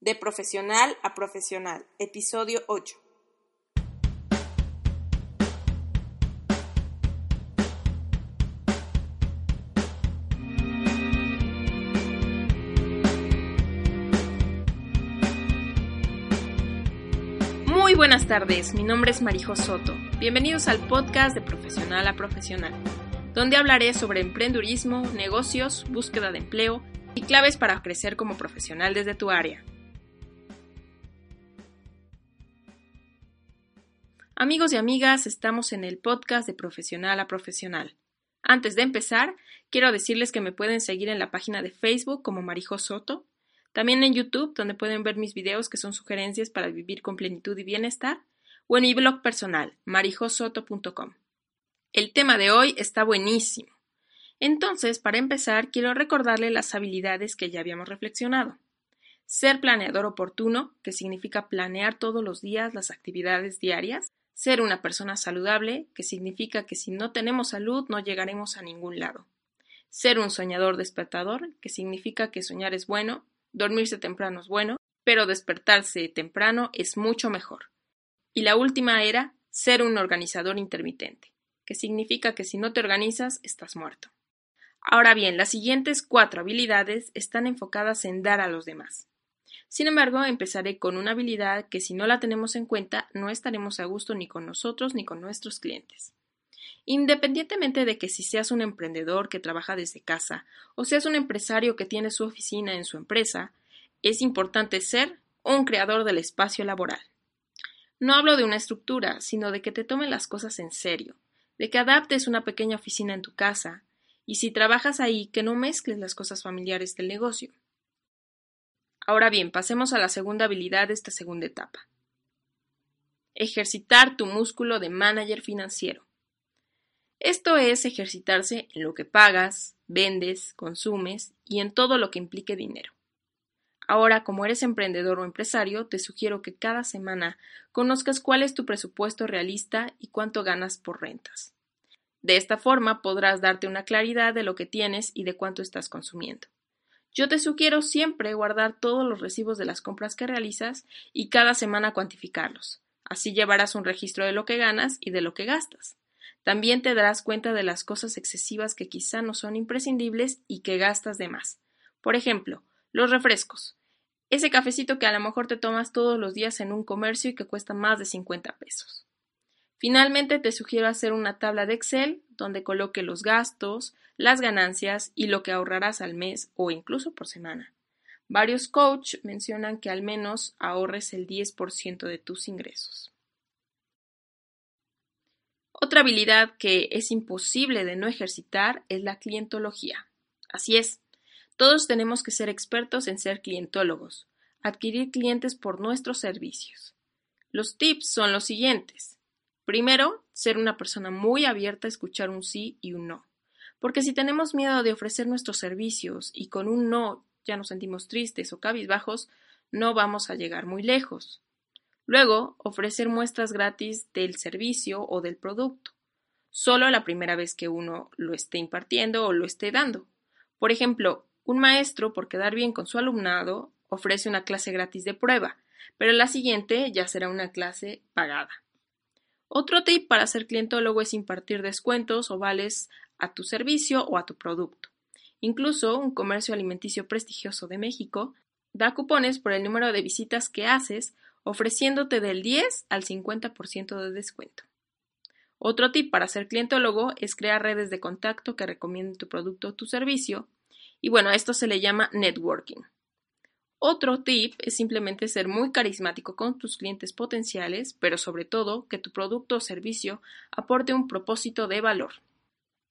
De profesional a profesional, episodio 8. Muy buenas tardes, mi nombre es Marijo Soto. Bienvenidos al podcast de Profesional a Profesional, donde hablaré sobre emprendurismo, negocios, búsqueda de empleo y claves para crecer como profesional desde tu área. Amigos y amigas, estamos en el podcast de Profesional a Profesional. Antes de empezar, quiero decirles que me pueden seguir en la página de Facebook como Marijo Soto, también en YouTube, donde pueden ver mis videos que son sugerencias para vivir con plenitud y bienestar, o en mi blog personal, marijosoto.com. El tema de hoy está buenísimo. Entonces, para empezar, quiero recordarle las habilidades que ya habíamos reflexionado. Ser planeador oportuno, que significa planear todos los días las actividades diarias. Ser una persona saludable, que significa que si no tenemos salud no llegaremos a ningún lado. Ser un soñador despertador, que significa que soñar es bueno, dormirse temprano es bueno, pero despertarse temprano es mucho mejor. Y la última era ser un organizador intermitente, que significa que si no te organizas estás muerto. Ahora bien, las siguientes cuatro habilidades están enfocadas en dar a los demás. Sin embargo, empezaré con una habilidad que si no la tenemos en cuenta no estaremos a gusto ni con nosotros ni con nuestros clientes. Independientemente de que si seas un emprendedor que trabaja desde casa o seas un empresario que tiene su oficina en su empresa, es importante ser un creador del espacio laboral. No hablo de una estructura, sino de que te tomen las cosas en serio, de que adaptes una pequeña oficina en tu casa, y si trabajas ahí, que no mezcles las cosas familiares del negocio. Ahora bien, pasemos a la segunda habilidad de esta segunda etapa. Ejercitar tu músculo de manager financiero. Esto es ejercitarse en lo que pagas, vendes, consumes y en todo lo que implique dinero. Ahora, como eres emprendedor o empresario, te sugiero que cada semana conozcas cuál es tu presupuesto realista y cuánto ganas por rentas. De esta forma podrás darte una claridad de lo que tienes y de cuánto estás consumiendo. Yo te sugiero siempre guardar todos los recibos de las compras que realizas y cada semana cuantificarlos. Así llevarás un registro de lo que ganas y de lo que gastas. También te darás cuenta de las cosas excesivas que quizá no son imprescindibles y que gastas de más. Por ejemplo, los refrescos. Ese cafecito que a lo mejor te tomas todos los días en un comercio y que cuesta más de 50 pesos. Finalmente, te sugiero hacer una tabla de Excel donde coloque los gastos, las ganancias y lo que ahorrarás al mes o incluso por semana. Varios coach mencionan que al menos ahorres el 10% de tus ingresos. Otra habilidad que es imposible de no ejercitar es la clientología. Así es, todos tenemos que ser expertos en ser clientólogos, adquirir clientes por nuestros servicios. Los tips son los siguientes. Primero, ser una persona muy abierta a escuchar un sí y un no. Porque si tenemos miedo de ofrecer nuestros servicios y con un no ya nos sentimos tristes o cabizbajos, no vamos a llegar muy lejos. Luego, ofrecer muestras gratis del servicio o del producto, solo la primera vez que uno lo esté impartiendo o lo esté dando. Por ejemplo, un maestro, por quedar bien con su alumnado, ofrece una clase gratis de prueba, pero la siguiente ya será una clase pagada. Otro tip para ser clientólogo es impartir descuentos o vales a tu servicio o a tu producto. Incluso un comercio alimenticio prestigioso de México da cupones por el número de visitas que haces, ofreciéndote del 10 al 50% de descuento. Otro tip para ser clientólogo es crear redes de contacto que recomienden tu producto o tu servicio. Y bueno, a esto se le llama networking. Otro tip es simplemente ser muy carismático con tus clientes potenciales, pero sobre todo que tu producto o servicio aporte un propósito de valor.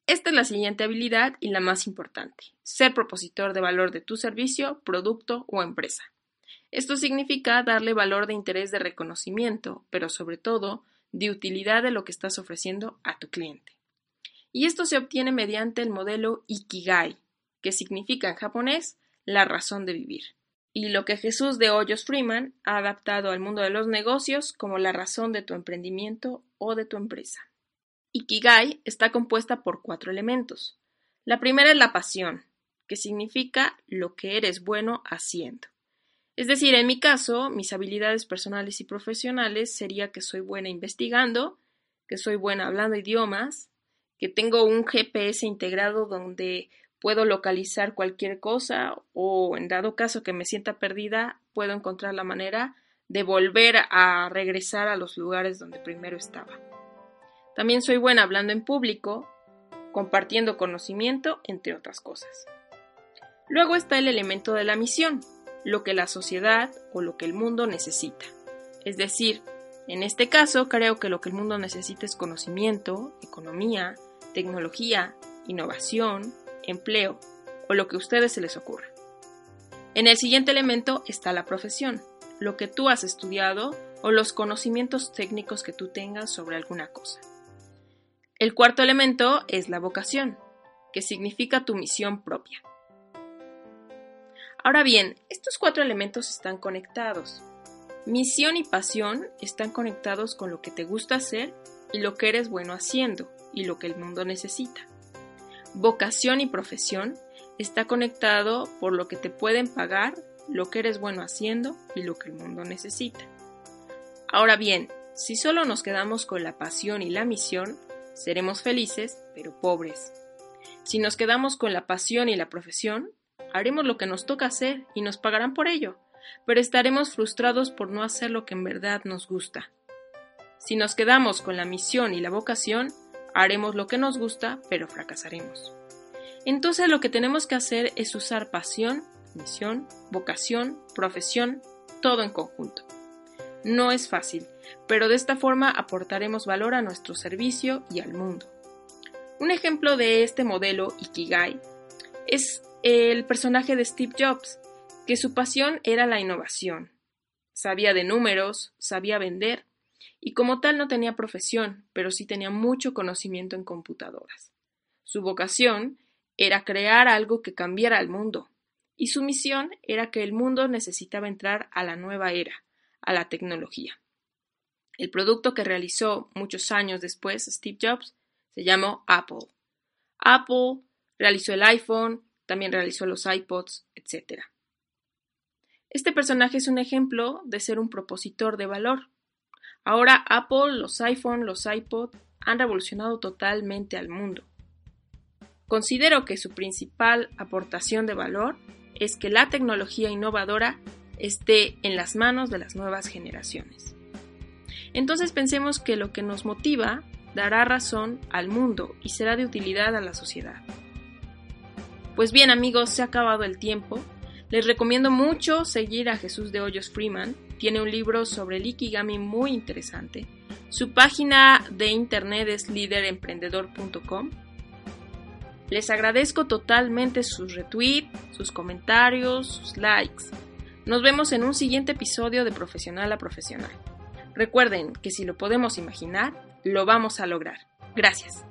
Esta es la siguiente habilidad y la más importante, ser propositor de valor de tu servicio, producto o empresa. Esto significa darle valor de interés de reconocimiento, pero sobre todo de utilidad de lo que estás ofreciendo a tu cliente. Y esto se obtiene mediante el modelo Ikigai, que significa en japonés la razón de vivir y lo que Jesús de Hoyos Freeman ha adaptado al mundo de los negocios como la razón de tu emprendimiento o de tu empresa. Ikigai está compuesta por cuatro elementos. La primera es la pasión, que significa lo que eres bueno haciendo. Es decir, en mi caso, mis habilidades personales y profesionales sería que soy buena investigando, que soy buena hablando idiomas, que tengo un GPS integrado donde puedo localizar cualquier cosa o en dado caso que me sienta perdida, puedo encontrar la manera de volver a regresar a los lugares donde primero estaba. También soy buena hablando en público, compartiendo conocimiento, entre otras cosas. Luego está el elemento de la misión, lo que la sociedad o lo que el mundo necesita. Es decir, en este caso creo que lo que el mundo necesita es conocimiento, economía, tecnología, innovación, empleo o lo que a ustedes se les ocurra. En el siguiente elemento está la profesión, lo que tú has estudiado o los conocimientos técnicos que tú tengas sobre alguna cosa. El cuarto elemento es la vocación, que significa tu misión propia. Ahora bien, estos cuatro elementos están conectados. Misión y pasión están conectados con lo que te gusta hacer y lo que eres bueno haciendo y lo que el mundo necesita. Vocación y profesión está conectado por lo que te pueden pagar, lo que eres bueno haciendo y lo que el mundo necesita. Ahora bien, si solo nos quedamos con la pasión y la misión, seremos felices, pero pobres. Si nos quedamos con la pasión y la profesión, haremos lo que nos toca hacer y nos pagarán por ello, pero estaremos frustrados por no hacer lo que en verdad nos gusta. Si nos quedamos con la misión y la vocación, haremos lo que nos gusta, pero fracasaremos. Entonces lo que tenemos que hacer es usar pasión, misión, vocación, profesión, todo en conjunto. No es fácil, pero de esta forma aportaremos valor a nuestro servicio y al mundo. Un ejemplo de este modelo Ikigai es el personaje de Steve Jobs, que su pasión era la innovación. Sabía de números, sabía vender, y como tal no tenía profesión, pero sí tenía mucho conocimiento en computadoras. Su vocación era crear algo que cambiara al mundo, y su misión era que el mundo necesitaba entrar a la nueva era, a la tecnología. El producto que realizó muchos años después Steve Jobs se llamó Apple. Apple realizó el iPhone, también realizó los iPods, etc. Este personaje es un ejemplo de ser un propositor de valor. Ahora Apple, los iPhone, los iPod han revolucionado totalmente al mundo. Considero que su principal aportación de valor es que la tecnología innovadora esté en las manos de las nuevas generaciones. Entonces pensemos que lo que nos motiva dará razón al mundo y será de utilidad a la sociedad. Pues bien amigos, se ha acabado el tiempo. Les recomiendo mucho seguir a Jesús de Hoyos Freeman. Tiene un libro sobre el Ikigami muy interesante. Su página de internet es lideremprendedor.com. Les agradezco totalmente sus retweets, sus comentarios, sus likes. Nos vemos en un siguiente episodio de Profesional a Profesional. Recuerden que si lo podemos imaginar, lo vamos a lograr. Gracias.